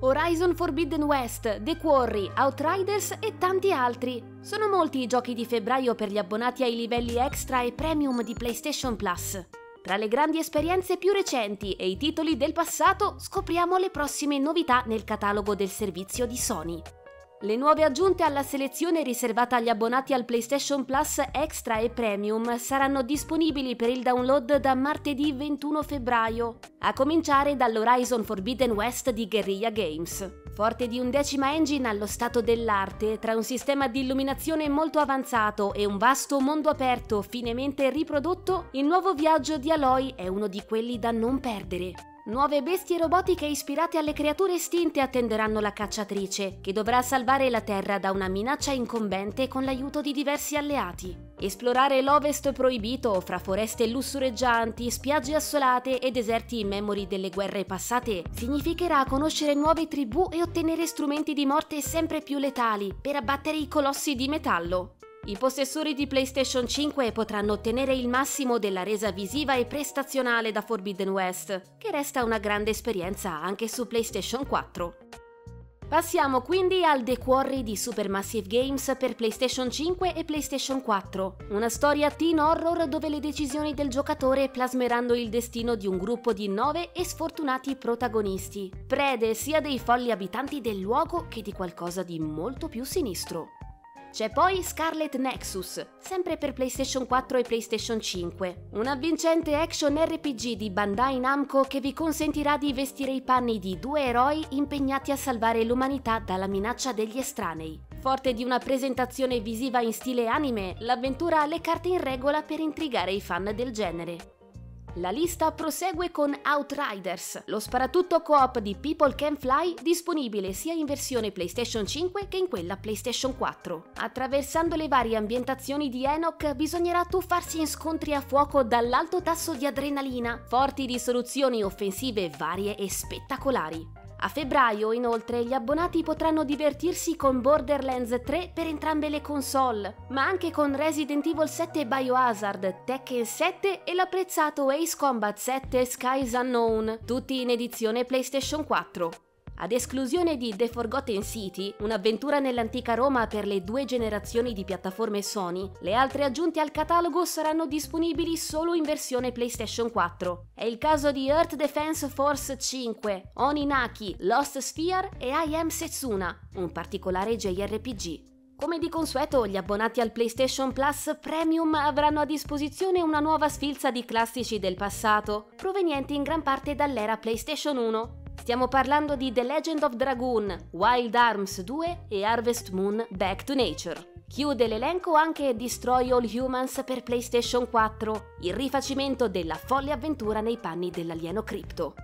Horizon Forbidden West, The Quarry, Outriders e tanti altri. Sono molti i giochi di febbraio per gli abbonati ai livelli extra e premium di PlayStation Plus. Tra le grandi esperienze più recenti e i titoli del passato scopriamo le prossime novità nel catalogo del servizio di Sony. Le nuove aggiunte alla selezione riservata agli abbonati al PlayStation Plus Extra e Premium saranno disponibili per il download da martedì 21 febbraio, a cominciare dall'Horizon Forbidden West di Guerrilla Games. Forte di un decima engine allo stato dell'arte, tra un sistema di illuminazione molto avanzato e un vasto mondo aperto finemente riprodotto, il nuovo viaggio di Aloy è uno di quelli da non perdere. Nuove bestie robotiche ispirate alle creature estinte attenderanno la cacciatrice, che dovrà salvare la Terra da una minaccia incombente con l'aiuto di diversi alleati. Esplorare l'Ovest proibito, fra foreste lussureggianti, spiagge assolate e deserti immemori delle guerre passate, significherà conoscere nuove tribù e ottenere strumenti di morte sempre più letali per abbattere i colossi di metallo. I possessori di PlayStation 5 potranno ottenere il massimo della resa visiva e prestazionale da Forbidden West, che resta una grande esperienza anche su PlayStation 4. Passiamo quindi al The Quarry di Supermassive Games per PlayStation 5 e PlayStation 4, una storia teen horror dove le decisioni del giocatore plasmeranno il destino di un gruppo di nove e sfortunati protagonisti, prede sia dei folli abitanti del luogo che di qualcosa di molto più sinistro. C'è poi Scarlet Nexus, sempre per PlayStation 4 e PlayStation 5, un avvincente action RPG di Bandai Namco che vi consentirà di vestire i panni di due eroi impegnati a salvare l'umanità dalla minaccia degli estranei. Forte di una presentazione visiva in stile anime, l'avventura ha le carte in regola per intrigare i fan del genere. La lista prosegue con Outriders, lo sparatutto co-op di People Can Fly disponibile sia in versione PlayStation 5 che in quella PlayStation 4. Attraversando le varie ambientazioni di Enoch bisognerà tuffarsi in scontri a fuoco dall'alto tasso di adrenalina, forti di soluzioni offensive varie e spettacolari. A febbraio, inoltre, gli abbonati potranno divertirsi con Borderlands 3 per entrambe le console, ma anche con Resident Evil 7 Biohazard, Tekken 7 e l'apprezzato Ace Combat 7 Skies Unknown, tutti in edizione PlayStation 4. Ad esclusione di The Forgotten City, un'avventura nell'antica Roma per le due generazioni di piattaforme Sony, le altre aggiunte al catalogo saranno disponibili solo in versione PlayStation 4. È il caso di Earth Defense Force 5, Oninaki, Lost Sphere e I Am Setsuna, un particolare JRPG. Come di consueto, gli abbonati al PlayStation Plus Premium avranno a disposizione una nuova sfilza di classici del passato, provenienti in gran parte dall'era PlayStation 1, Stiamo parlando di The Legend of Dragoon, Wild Arms 2 e Harvest Moon Back to Nature. Chiude l'elenco anche Destroy All Humans per PlayStation 4, il rifacimento della folle avventura nei panni dell'alieno Crypto.